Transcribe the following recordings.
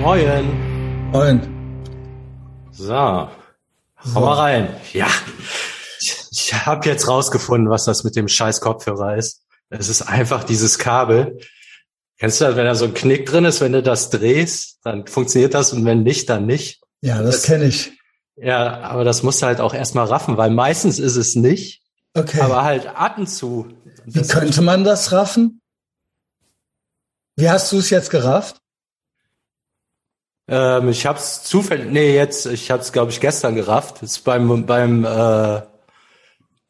Moin. Moin. So. Hau mal rein. Ja. Ich, ich habe jetzt rausgefunden, was das mit dem scheiß Kopfhörer ist. Es ist einfach dieses Kabel. Kennst du das, wenn da so ein Knick drin ist, wenn du das drehst, dann funktioniert das und wenn nicht, dann nicht. Ja, das, das kenne ich. Ja, aber das musst du halt auch erstmal raffen, weil meistens ist es nicht. Okay. Aber halt ab und zu. Wie könnte man das raffen? Wie hast du es jetzt gerafft? Ähm, ich habe es zufällig, nee, jetzt, ich habe es, glaube ich, gestern gerafft. Das beim beim äh,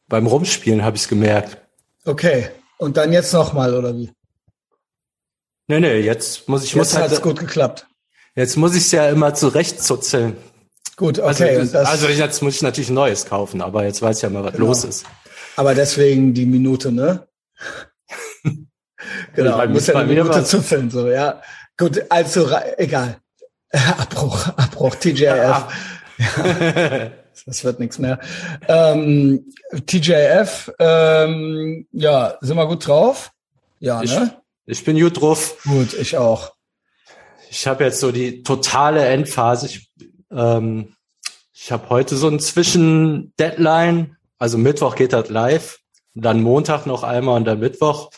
beim Rumspielen habe ich es gemerkt. Okay. Und dann jetzt nochmal, oder wie? Nee, nee, jetzt muss ich jetzt muss halt, gut geklappt. Jetzt muss ich es ja immer zurechtzuzeln. Gut, okay. Also, also, jetzt muss ich natürlich ein neues kaufen, aber jetzt weiß ich ja mal, was genau. los ist. Aber deswegen die Minute, ne? genau, muss ja eine Minute zuzeln, so, ja. Gut, also, egal. Abbruch, Abbruch, TJF. Ja. Das wird nichts mehr. Ähm, TJF, ähm, ja, sind wir gut drauf? Ja, Ich, ne? ich bin gut drauf. Gut, ich auch. Ich habe jetzt so die totale Endphase. Ich, ähm, ich habe heute so ein Zwischen-Deadline. Also Mittwoch geht das live. Dann Montag noch einmal und dann Mittwoch.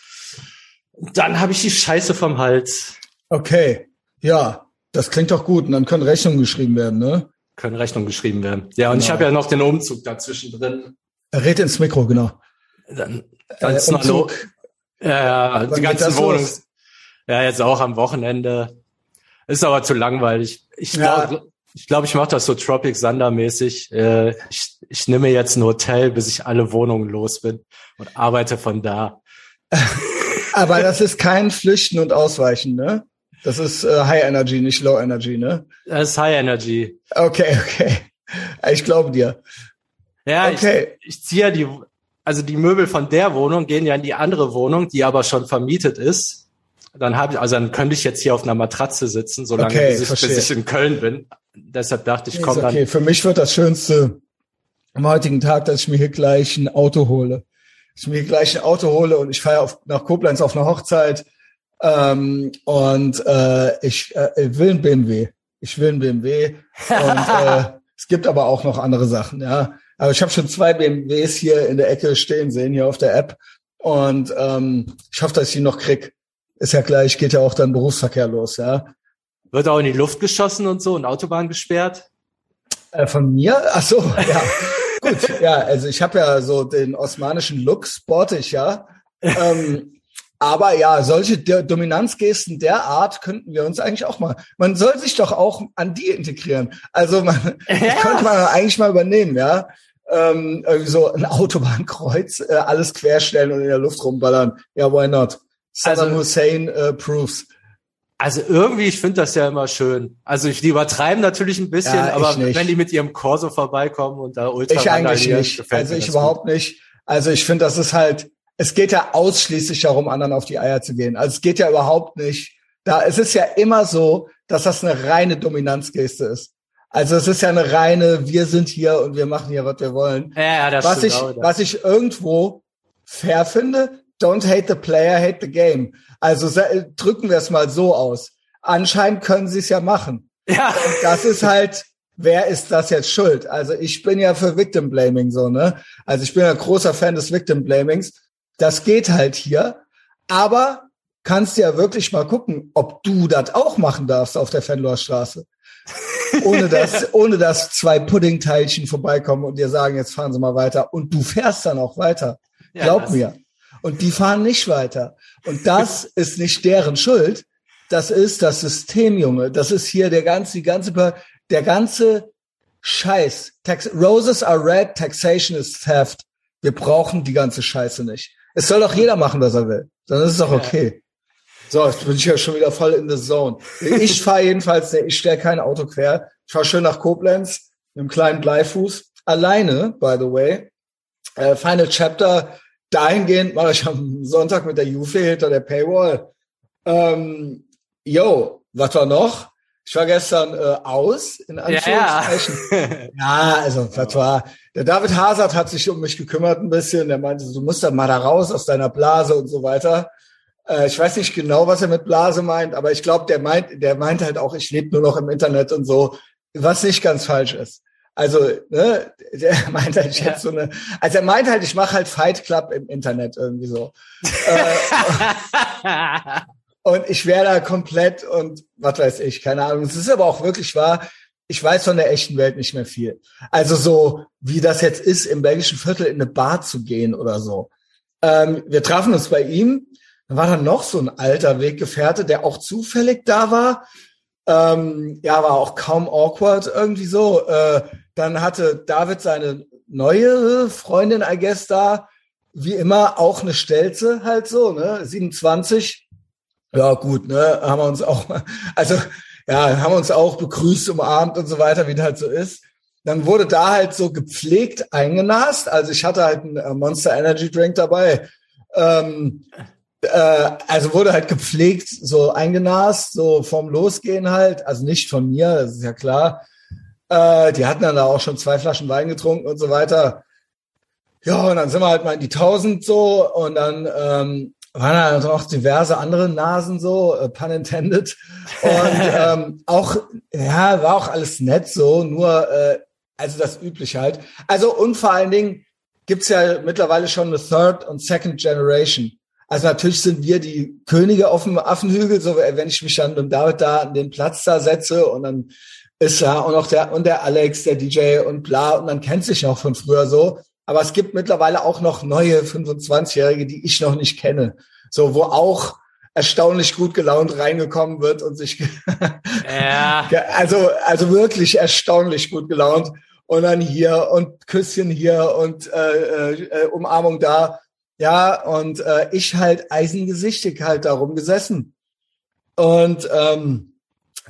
Dann habe ich die Scheiße vom Hals. Okay, ja, das klingt doch gut. Und dann können Rechnungen geschrieben werden, ne? Können Rechnungen geschrieben werden. Ja, und ich Genau. habe ja noch den Umzug dazwischen drin. Red ins Mikro, genau. Dann, Äh, dann ist noch Umzug. Ja, ja, die ganzen Wohnungen. los? Ja, jetzt auch am Wochenende. Ist aber zu langweilig. Ich Ja. glaube, ich, glaub, ich mache das so Tropic Thunder mäßig. Äh, ich, ich nehme jetzt ein Hotel, bis ich alle Wohnungen los bin und arbeite von da. Aber das ist kein Flüchten und Ausweichen, ne? Das ist äh, High Energy, nicht Low Energy, ne? Das ist High Energy. Okay, okay. Ich glaube dir. Ja, Okay. ich, ich ziehe ja die, also die Möbel von der Wohnung gehen ja in die andere Wohnung, die aber schon vermietet ist. Dann habe ich, also dann könnte ich jetzt hier auf einer Matratze sitzen, solange Okay, bis, ich, bis ich in Köln bin. Deshalb dachte ich, komm okay. Für mich wird das Schönste am heutigen Tag, dass ich mir hier gleich ein Auto hole. Dass ich mir hier gleich ein Auto hole und ich fahre auf, nach Koblenz auf eine Hochzeit. Ähm, und äh, ich äh, will ein BMW. Ich will ein BMW. Und äh, es gibt aber auch noch andere Sachen, ja. Aber ich habe schon zwei BMWs hier in der Ecke stehen sehen, hier auf der App. Und ähm, ich hoffe, dass ich die noch krieg. Ist ja gleich, geht ja auch dann Berufsverkehr los, ja. wird auch in die Luft geschossen und so und Autobahn gesperrt. Äh, von mir? Ach so, ja. Gut, ja, also ich habe ja so den osmanischen Look, sporte ich ja. Ähm, aber ja, solche Dominanzgesten der Art könnten wir uns eigentlich auch mal. Man soll sich doch auch an die integrieren. Also man das könnte man eigentlich mal übernehmen, ja. Ähm, irgendwie so ein Autobahnkreuz, äh, alles querstellen und in der Luft rumballern. Ja, why not? Saddam Also- Hussein äh, proofs. Also irgendwie, ich finde das ja immer schön. Also ich, die übertreiben natürlich ein bisschen, Ja, aber nicht. wenn die mit ihrem Corso vorbeikommen und da ultra Ich eigentlich nicht. Also ich überhaupt nicht. Also ich finde, das ist halt, es geht ja ausschließlich darum, anderen auf die Eier zu gehen. Also es geht ja überhaupt nicht. Da, es ist ja immer so, dass das eine reine Dominanzgeste ist. Also es ist ja eine reine, wir sind hier und wir machen hier, was wir wollen. Ja, ja, das Was ich, auch. was ich irgendwo fair finde, don't hate the player, hate the game. Also drücken wir es mal so aus. Anscheinend können sie es ja machen. ja, Das ist halt, wer ist das jetzt schuld? Also ich bin ja für Victim Blaming so, ne? Also ich bin ein großer Fan des Victim Blamings. Das geht halt hier. Aber kannst ja wirklich mal gucken, ob du das auch machen darfst auf der Fenloher Straße. Ohne dass, ohne dass zwei Puddingteilchen vorbeikommen und dir sagen, jetzt fahren sie mal weiter. Und du fährst dann auch weiter. Ja, Glaub mir. Und die fahren nicht weiter. Und das ist nicht deren Schuld. Das ist das System, Junge. Das ist hier der ganze, die ganze, der ganze Scheiß. Tax Roses are red, taxation is theft. Wir brauchen die ganze Scheiße nicht. Es soll doch jeder machen, was er will. Dann ist es doch okay. So, jetzt bin ich ja schon wieder voll in the zone. Ich fahre jedenfalls, ich stelle kein Auto quer. Ich fahre schön nach Koblenz, mit einem kleinen Bleifuß. Alleine, by the way. Äh, Final Chapter, dahingehend mache ich am Sonntag mit der Juve hinter der Paywall. Ähm, yo, was war noch? Ich war gestern äh, aus, in Anführungszeichen. ja. Ja, also was war. Der David Hazard hat sich um mich gekümmert ein bisschen. Der meinte, du musst da mal da raus aus deiner Blase und so weiter. Äh, ich weiß nicht genau, was er mit Blase meint, aber ich glaube, der meint, der meint halt auch, ich lebe nur noch im Internet und so, was nicht ganz falsch ist. Also, ne, der meint halt, ich ja. so eine, also er meint halt, ich mache halt Fight Club im Internet irgendwie so. äh, und ich wäre da komplett und was weiß ich, keine Ahnung. Es ist aber auch wirklich wahr, ich weiß von der echten Welt nicht mehr viel. Also so, wie das jetzt ist, im belgischen Viertel in eine Bar zu gehen oder so. Ähm, wir trafen uns bei ihm. Da war dann noch so ein alter Weggefährte, der auch zufällig da war. Ähm, ja, war auch kaum awkward irgendwie so. Äh, dann hatte David seine neue Freundin, I guess, da. Wie immer auch eine Stelze halt so, ne? 27. Ja, gut, ne? Haben wir uns auch, also, ja, haben uns auch begrüßt, umarmt und so weiter, wie das halt so ist. Dann wurde da halt so gepflegt eingenast. Also ich hatte halt einen äh, Monster Energy Drink dabei. Ähm, äh, also wurde halt gepflegt, so eingenast, so vom Losgehen halt. Also nicht von mir, das ist ja klar. Äh, die hatten dann da auch schon zwei Flaschen Wein getrunken und so weiter. Ja, und dann sind wir halt mal in die tausend so und dann ähm, waren da noch diverse andere Nasen so, äh, pun intended. Und ähm, auch, ja, war auch alles nett so, nur äh, also das übliche halt. Also und vor allen Dingen gibt's ja mittlerweile schon eine Third und Second Generation. Also natürlich sind wir die Könige auf dem Affenhügel, so wenn ich mich dann und David da an den Platz da setze und dann ist ja und auch der und der Alex, der DJ und bla und man kennt sich auch von früher so. Aber es gibt mittlerweile auch noch neue 25-Jährige, die ich noch nicht kenne. So, wo auch erstaunlich gut gelaunt reingekommen wird und sich ja. also also wirklich erstaunlich gut gelaunt und dann hier und Küsschen hier und äh, äh, Umarmung da. Ja, und äh, ich halt eisengesichtig halt darum gesessen. Und ähm,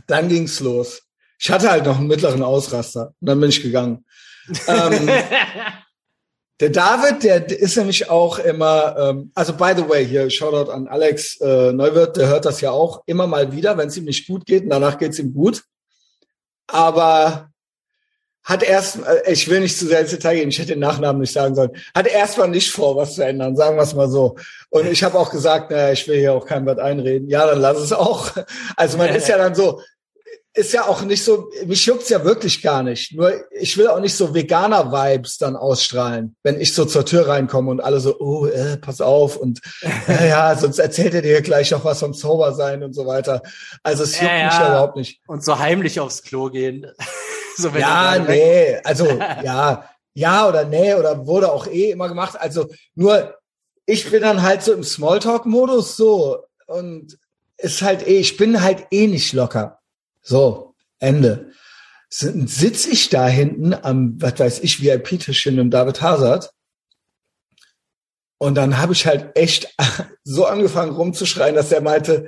dann ging's los. Ich hatte halt noch einen mittleren Ausraster und dann bin ich gegangen. ähm, der David, der ist nämlich auch immer, ähm, also by the way, hier Shoutout an Alex äh, Neuwirth, der hört das ja auch immer mal wieder, wenn es ihm nicht gut geht und danach geht's ihm gut. Aber hat erst, äh, ich will nicht zu sehr ins Detail gehen, ich hätte den Nachnamen nicht sagen sollen, hat erstmal nicht vor, was zu ändern, sagen wir es mal so. Und ich habe auch gesagt, naja, ich will hier auch kein Wort einreden. Ja, dann lass es auch. Also man ist ja dann so, ist ja auch nicht so, mich juckt's ja wirklich gar nicht. Nur ich will auch nicht so Veganer-Vibes dann ausstrahlen, wenn ich so zur Tür reinkomme und alle so, oh, äh, pass auf und äh, ja, sonst erzählt er dir gleich noch was vom Zaubersein und so weiter. Also es juckt ja, mich ja überhaupt nicht. Und so heimlich aufs Klo gehen. so, ja, nee, also ja, ja oder nee oder wurde auch eh immer gemacht. Also nur ich bin dann halt so im Smalltalk-Modus so und ist halt eh, ich bin halt eh nicht locker. So, Ende. Sitz ich da hinten am, was weiß ich, VIP-Tischchen im David Hazard. Und dann habe ich halt echt so angefangen rumzuschreien, dass er meinte,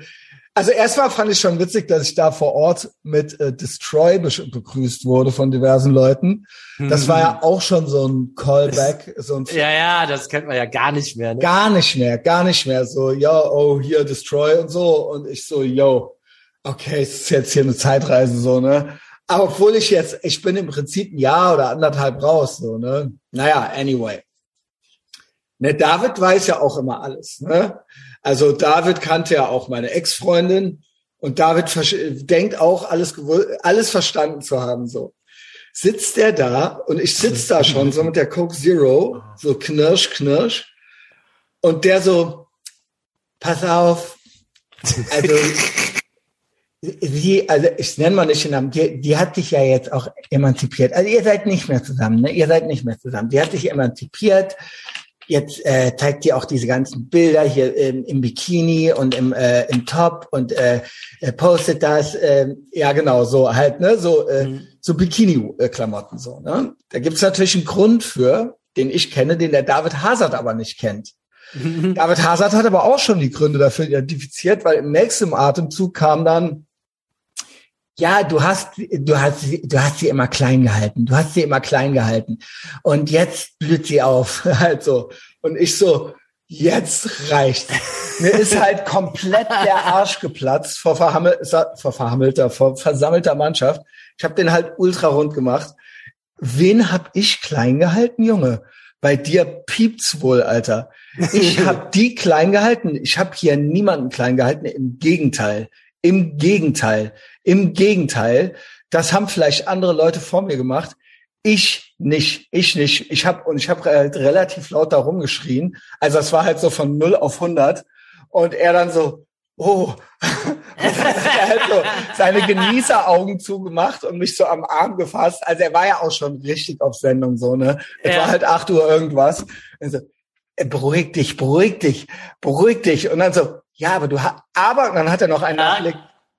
also erstmal fand ich schon witzig, dass ich da vor Ort mit äh, Destroy be begrüßt wurde von diversen Leuten. Das war ja mhm. auch schon so ein Callback. So ein ja, ja, das kennt man ja gar nicht mehr. Ne? Gar nicht mehr, gar nicht mehr. So, ja, oh, hier Destroy und so. Und ich so, yo, okay, es ist jetzt hier eine Zeitreise so, ne? Aber obwohl ich jetzt, ich bin im Prinzip ein Jahr oder anderthalb raus, so, ne? Naja, anyway. Ne, David weiß ja auch immer alles, ne? Also David kannte ja auch meine Ex-Freundin und David denkt auch alles, alles verstanden zu haben, so. Sitzt er da und ich sitze da schon so mit der Coke Zero, so knirsch, knirsch. Und der so, pass auf, also Sie, also ich nenne mal nicht den Namen, die, die hat dich ja jetzt auch emanzipiert. Also ihr seid nicht mehr zusammen, ne? Ihr seid nicht mehr zusammen. Die hat dich emanzipiert. Jetzt äh, zeigt dir auch diese ganzen Bilder hier ähm, im Bikini und im, äh, im Top und äh, postet das. Äh, ja, genau, so halt, ne? So, äh, mhm. so Bikini-Klamotten so. Ne? Da gibt's natürlich einen Grund für, den ich kenne, den der David Hazard aber nicht kennt. Mhm. David Hazard hat aber auch schon die Gründe dafür identifiziert, weil im nächsten Atemzug kam dann, ja, du hast, du hast, sie, du hast sie immer klein gehalten. Du hast sie immer klein gehalten. Und jetzt blüht sie auf. halt so. Und ich so, jetzt reicht's. Mir ist halt komplett der Arsch geplatzt vor, verhammel, vor verhammelter, vor versammelter Mannschaft. Ich habe den halt ultra rund gemacht. Wen hab ich klein gehalten, Junge? bei dir piept's wohl, Alter. Ich habe die klein gehalten. Ich habe hier niemanden klein gehalten. Im Gegenteil. Im Gegenteil. Im Gegenteil. Das haben vielleicht andere Leute vor mir gemacht. Ich nicht, ich nicht. Ich habe und ich habe halt relativ laut da rumgeschrien. Also es war halt so von 0 auf 100 und er dann so, oh, er hat so seine Genießeraugen zugemacht und mich so am Arm gefasst. Also er war ja auch schon richtig auf Sendung so, ne? Es Ja. war halt acht Uhr irgendwas. Und so, äh, beruhig dich, beruhig dich, beruhig dich. Und dann so, ja, aber du hast, aber, dann hat er noch einen Ja. Nachblick,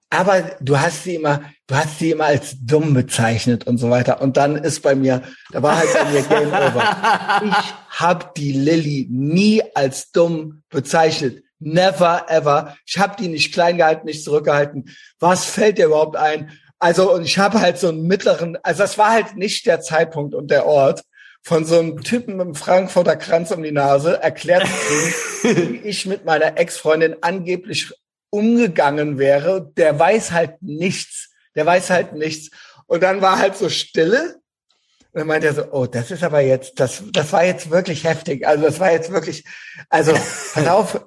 aber du hast sie immer, du hast sie immer als dumm bezeichnet und so weiter. Und dann ist bei mir, da war halt bei mir Game Over. Ich habe die Lilly nie als dumm bezeichnet. Never ever. Ich habe die nicht klein gehalten, nicht zurückgehalten. Was fällt dir überhaupt ein? Also und ich habe halt so einen mittleren, also das war halt nicht der Zeitpunkt und der Ort von so einem Typen mit einem Frankfurter Kranz um die Nase erklärt zu kriegen, wie ich mit meiner Ex-Freundin angeblich umgegangen wäre. Der weiß halt nichts. Der weiß halt nichts. Und dann war halt so Stille. Und dann meinte er so, oh, das ist aber jetzt, das, das war jetzt wirklich heftig. Also das war jetzt wirklich, also pass auf,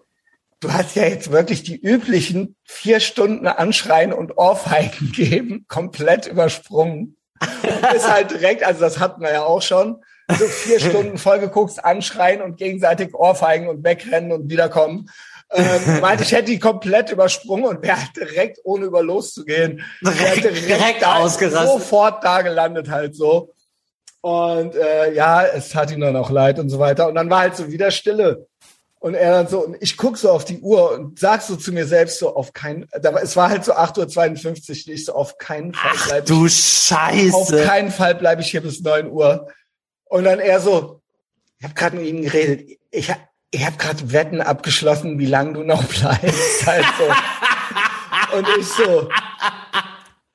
du hast ja jetzt wirklich die üblichen vier Stunden Anschreien und Ohrfeigen geben, komplett übersprungen. Und ist halt direkt, also das hatten wir ja auch schon, so vier Stunden vollgeguckt, anschreien und gegenseitig Ohrfeigen und wegrennen und wiederkommen. Ähm, meinte, ich hätte die komplett übersprungen und wäre halt direkt, ohne über loszugehen, wäre Direkt- direkt ausgerastet. sofort da gelandet halt so. Und äh, ja, es tat ihm dann auch leid und so weiter. Und dann war halt so wieder Stille. Und er dann so, und ich guck so auf die Uhr und sag so zu mir selbst so, auf keinen, da es war halt so 8.52 Uhr, ich so, auf keinen Fall Ach bleib du ich, auf Scheiße. keinen Fall bleibe ich hier bis 9 Uhr. Und dann er so, ich habe gerade mit ihm geredet, ich, ich habe gerade Wetten abgeschlossen, wie lange du noch bleibst. Halt so. Und ich so,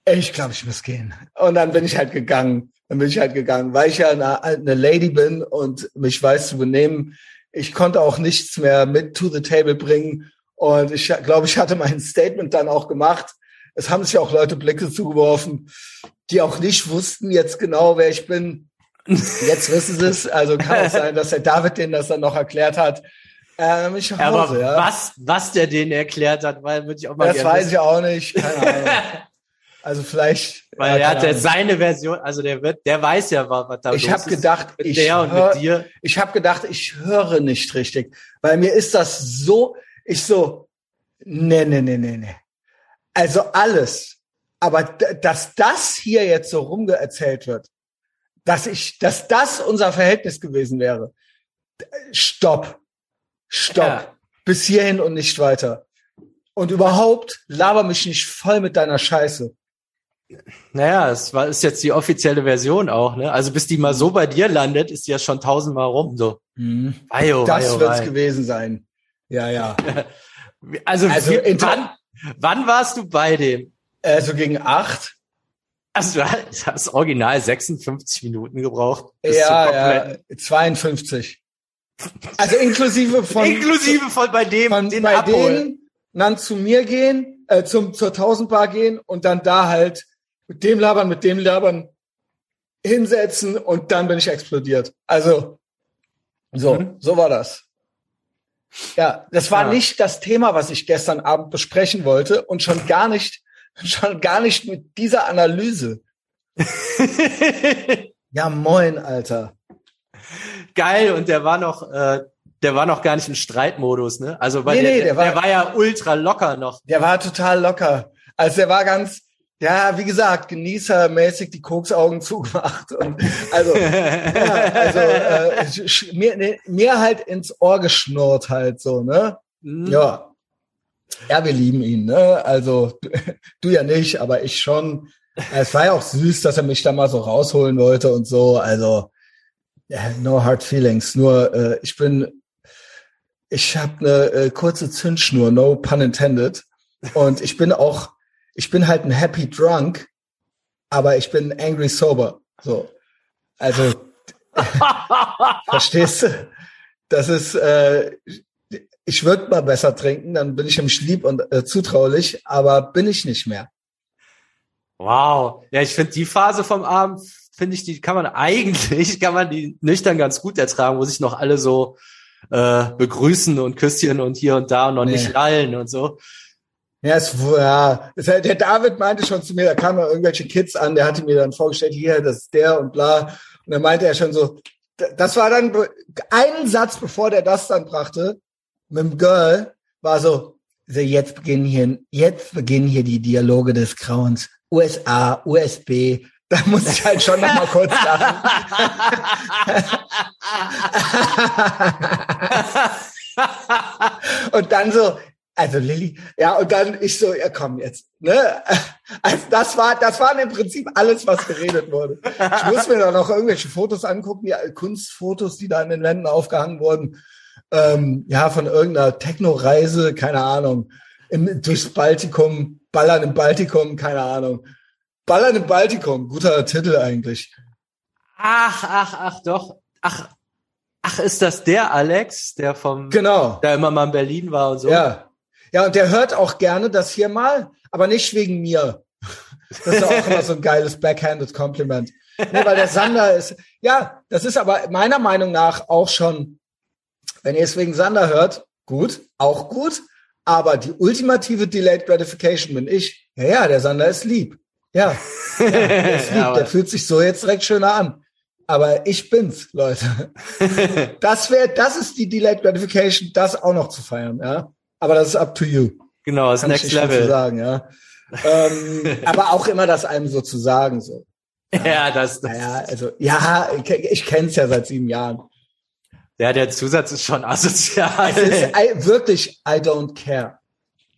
ich glaube, ich muss gehen. Und dann bin ich halt gegangen. Dann bin ich halt gegangen, weil ich ja eine, eine Lady bin und mich weiß zu benehmen. Ich konnte auch nichts mehr mit to the table bringen. Und ich glaube, ich hatte mein Statement dann auch gemacht. Es haben sich auch Leute Blicke zugeworfen, die auch nicht wussten jetzt genau, wer ich bin. Jetzt wissen sie es. Also kann auch sein, dass der David denen das dann noch erklärt hat. Ähm, ich nach Aber ja. was, was der denen erklärt hat, weil würde ich auch mal Das weiß wissen. ich auch nicht. Keine Ahnung. Also vielleicht. Weil ja, er hat ja seine Version, also der wird, der weiß ja, was, da Ich los habe ist. gedacht, mit ich der und hör, mit dir. ich habe gedacht, ich höre nicht richtig, weil mir ist das so, ich so, nee, nee, nee, nee, nee. Also alles, aber dass das hier jetzt so rumgeerzählt wird, dass ich, dass das unser Verhältnis gewesen wäre, stopp, stopp, Ja. bis hierhin und nicht weiter. Und überhaupt laber mich nicht voll mit deiner Scheiße. Naja, es war, ist jetzt die offizielle Version auch, ne? Also bis die mal so bei dir landet, ist die ja schon tausendmal rum, so. Weio, Das weio, wird's wei. gewesen sein. Ja, ja. Also, Also wie, wann, wann warst du bei dem? Also gegen acht. Also du hast das Original 56 Minuten gebraucht. Ja, ja, kompletten- 52. Also inklusive von, Inklusive von bei dem, von den bei abholen. denen, dann zu mir gehen, äh, zum, zur Tausendbar gehen und dann da halt mit dem labern, mit dem labern hinsetzen und dann bin ich explodiert. Also, so, Mhm. so war das. Ja, das war Ja. nicht das Thema, was ich gestern Abend besprechen wollte und schon gar nicht, schon gar nicht mit dieser Analyse. Ja, moin, Alter. Geil, und der war noch, äh, der war noch gar nicht im Streitmodus, ne? Also weil Nee, der, nee, der, der war- der war ja ultra locker noch. Der war total locker. Also der war ganz, ja, wie gesagt, genießermäßig die Koksaugen zugemacht. Und also, ja, also äh, mir, mir halt ins Ohr geschnurrt halt so, ne? Hm. Ja. Ja, wir lieben ihn, ne? Also du, ja nicht, aber ich schon. Es war ja auch süß, dass er mich da mal so rausholen wollte und so. Also no hard feelings. Nur äh, ich bin, ich habe eine äh, kurze Zündschnur, no pun intended. Und ich bin auch, ich bin halt ein happy drunk, aber ich bin angry sober. So, also verstehst du? Das ist, äh, ich würde mal besser trinken, dann bin ich im Schlieb und äh, zutraulich, aber bin ich nicht mehr. Wow. Ja, ich finde die Phase vom Abend, finde ich, die kann man eigentlich, kann man die nüchtern ganz gut ertragen, wo sich noch alle so äh, begrüßen und Küsschen und hier und da und noch nee. nicht lallen und so. Ja, es, ja, der David meinte schon zu mir, da kamen irgendwelche Kids an, der hatte mir dann vorgestellt, hier, das ist der und bla. Und dann meinte er schon so, das war dann ein Satz, bevor der das dann brachte, mit dem Girl, war so, so jetzt beginnen hier, jetzt beginnen hier die Dialoge des Grauens. USA, USB, da muss ich halt schon noch mal kurz lachen. und dann so, also Lilly, ja, und dann ich so, ja komm jetzt, ne? Also das war, das waren im Prinzip alles, was geredet wurde. Ich muss mir da noch irgendwelche Fotos angucken, die Kunstfotos, die da in den Wänden aufgehangen wurden, ähm, ja, von irgendeiner Techno-Reise, keine Ahnung, im, durchs Baltikum, Ballern im Baltikum, keine Ahnung. Ballern im Baltikum, guter Titel eigentlich. Ach, ach, ach, doch. Ach, ach, ist das der Alex, der vom, genau, der immer mal in Berlin war und so? Ja, ja, und der hört auch gerne das hier mal, aber nicht wegen mir. Das ist auch immer so ein geiles backhanded Compliment. Nee, weil der Sander ist, ja, das ist aber meiner Meinung nach auch schon, wenn ihr es wegen Sander hört, gut, auch gut, aber die ultimative Delayed Gratification bin ich. Ja, ja, der Sander ist lieb. Ja, ja der ist lieb, ja, der fühlt sich so jetzt direkt schöner an. Aber ich bin's, Leute. Das wäre, das ist die Delayed Gratification, das auch noch zu feiern, ja. Aber das ist up to you. Genau, das Kann Next Level. Sagen, ja. ähm, aber auch immer das einem so zu sagen, so. Ja, ja das, das. Ja, also, ja, ich, ich kenne es ja seit sieben Jahren. Ja, der Zusatz ist schon asozial. Es ist I, wirklich, I don't care.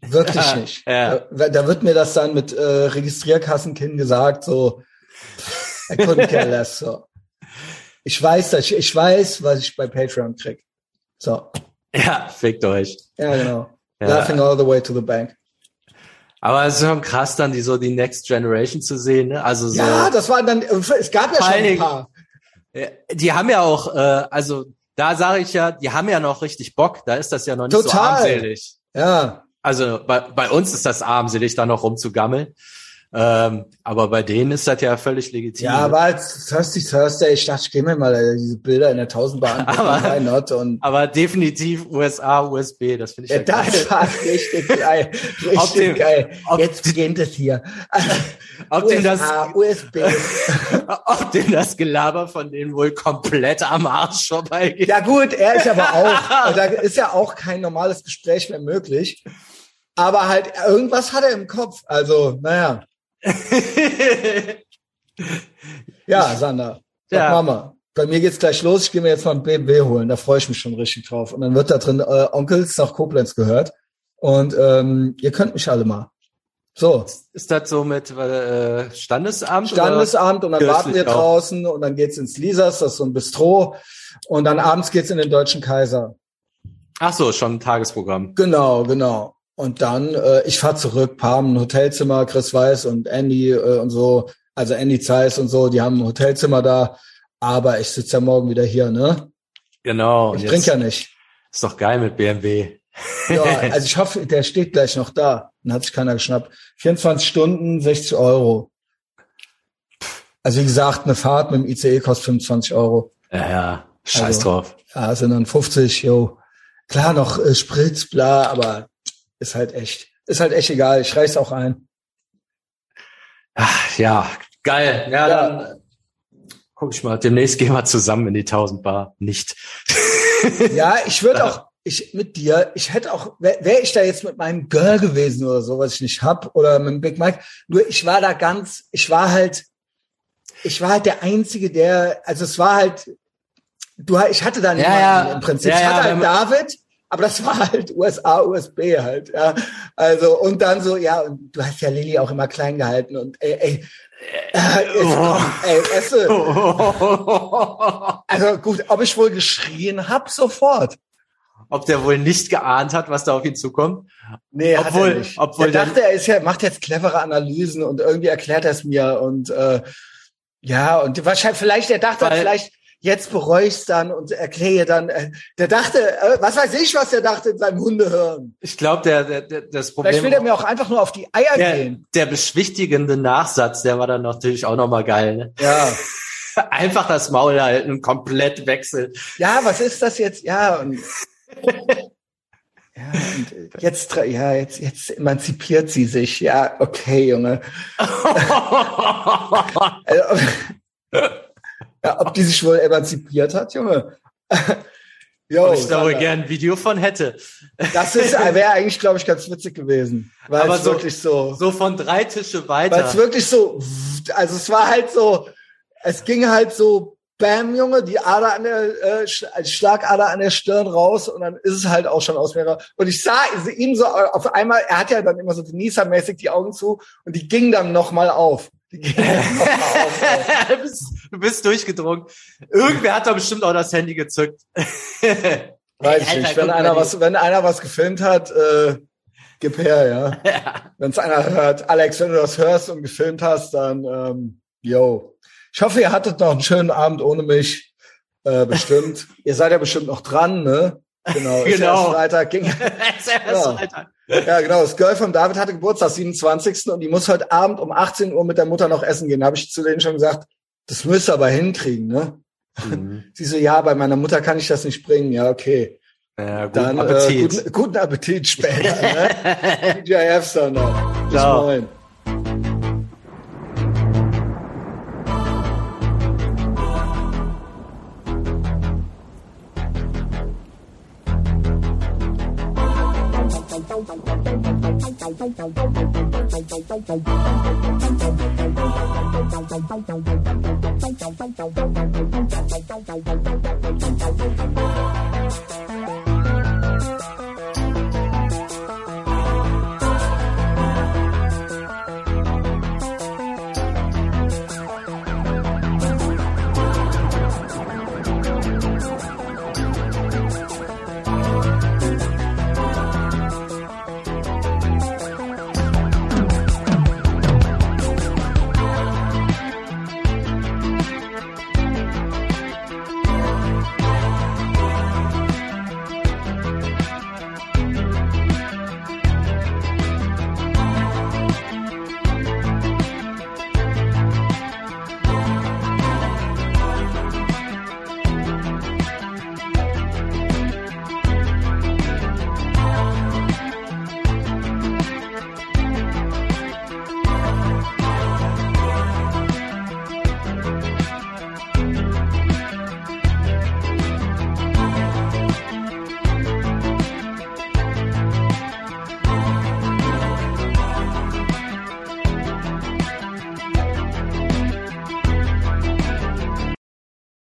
Wirklich ja, nicht. Ja. Da, da, wird mir das dann mit äh, Registrierkassenkind gesagt, so, I couldn't care less, so. Ich weiß, dass ich, ich weiß, was ich bei Patreon krieg. So. Ja, fickt euch. Ja, genau. Ja. Laughing all the way to the bank. Aber es ist schon krass, dann die so die Next Generation zu sehen. Ne? Also so ja, das war dann. Es gab ja schon ein paar. Die haben ja auch, äh, also da sage ich ja, die haben ja noch richtig Bock. Da ist das ja noch nicht Total. so armselig. Ja. Also bei, bei uns ist das armselig, da noch rumzugammeln. Ähm, aber bei denen ist das ja völlig legitim. Ja, aber als Thirsty Thursday, ich dachte, ich gehe mir mal äh, diese Bilder in der Tausendbahn aber, not und aber definitiv USA, USB, das finde ich ja, ja Das geil. war richtig geil. Richtig dem, geil. Jetzt beginnt es hier. Ob USA, dem das, USB. ob dem das Gelaber von denen wohl komplett am Arsch vorbeigeht. Ja gut, er ist aber auch, da ist ja auch kein normales Gespräch mehr möglich. Aber halt, irgendwas hat er im Kopf. Also, naja. ja, Sander. Ja. Mama. Bei mir geht's gleich los. Ich gehe mir jetzt mal ein BMW holen. Da freue ich mich schon richtig drauf. Und dann wird da drin äh, Onkels nach Koblenz gehört. Und ähm, ihr könnt mich alle mal. So. Ist das so mit äh, Standesamt? Standesamt und dann warten wir auch? draußen und dann geht's ins Lisas, das ist so ein Bistro. Und dann abends geht's in den Deutschen Kaiser. Ach so, schon ein Tagesprogramm. Genau, genau. Und dann, äh, ich fahr zurück, Palm, ein Hotelzimmer, Chris Weiß und Andy äh, und so, also Andy Zeiss und so, die haben ein Hotelzimmer da, aber ich sitze ja morgen wieder hier, ne? Genau. Ich trinke ja nicht. Ist doch geil mit BMW. ja, also ich hoffe, der steht gleich noch da. Dann hat sich keiner geschnappt. 24 Stunden, 60 Euro. Also wie gesagt, eine Fahrt mit dem ICE kostet 25 Euro. Ja, ja, scheiß also, drauf. Ja, sind dann 50, jo. Klar, noch äh, Sprit, bla, aber ist halt echt, ist halt echt egal. Ich reiß auch ein. Ach, ja, geil. Ja, ja. dann guck ich mal. Demnächst gehen wir zusammen in die 1000 Bar. Nicht. ja, ich würde auch, ich mit dir, ich hätte auch, wäre wär ich da jetzt mit meinem Girl gewesen oder so, was ich nicht hab, oder mit dem Big Mike. Nur ich war da ganz, ich war halt, ich war halt der Einzige, der, also es war halt, du, ich hatte da niemanden ja, ja. im Prinzip. Ja, ich hatte halt David, aber das war halt USA, USB halt, ja. Also, und dann so, ja, und du hast ja Lilly auch immer klein gehalten und ey, ey, äh, oh. ey, du, also gut, ob ich wohl geschrien hab, sofort. Ob der wohl nicht geahnt hat, was da auf ihn zukommt? Nee, obwohl, hat er nicht. Obwohl er dachte, er ist ja, macht jetzt clevere Analysen und irgendwie erklärt er es mir und äh, ja, und wahrscheinlich, vielleicht, er dachte, vielleicht jetzt bereue ich dann und erkläre dann, äh, der dachte, äh, was weiß ich, was der dachte in seinem Hundehirn. Ich glaube, der, der, der, das Problem. Vielleicht will der mir auch einfach nur auf die Eier der, gehen. Der beschwichtigende Nachsatz, der war dann natürlich auch nochmal geil. Ne? Ja. Einfach das Maul halten und komplett wechseln. Ja, was ist das jetzt? Ja, und, ja, und jetzt, ja, jetzt, jetzt emanzipiert sie sich. Ja, okay, Junge. also, ja, ob die sich wohl emanzipiert hat, Junge. Jo, ich da wohl gern ein Video von hätte. Das ist wäre eigentlich, glaube ich, ganz witzig gewesen. Weil Aber es so, wirklich so. So von drei Tische weiter. Weil es wirklich so, also es war halt so, es ging halt so, bam, Junge, die Ader an der, äh, Schlagader an der Stirn raus und dann ist es halt auch schon aus mehrere. Und ich sah ihm so auf einmal, er hat ja dann immer so Denisa-mäßig die Augen zu und die ging dann nochmal auf. Du, bist, du bist durchgedrungen. Irgendwer hat da bestimmt auch das Handy gezückt. Weiß ich nicht. Wenn einer was, wenn einer was gefilmt hat, äh, gib her, ja. ja. Wenn es einer hört, Alex, wenn du das hörst und gefilmt hast, dann ähm, yo. Ich hoffe, ihr hattet noch einen schönen Abend ohne mich. Äh, bestimmt. ihr seid ja bestimmt noch dran, ne? Genau. genau. Freitag ging. ja. ja, genau. Das Girl von David hatte Geburtstag, 27. Und die muss heute Abend um 18 Uhr mit der Mutter noch essen gehen. Da habe ich zu denen schon gesagt, das müsst ihr aber hinkriegen, ne? Mhm. Sie so, ja, bei meiner Mutter kann ich das nicht bringen. Ja, okay. Ja, guten Dann, Appetit. Äh, guten, guten, Appetit später. ne? DJF, sondern. Bis moin. Thank you.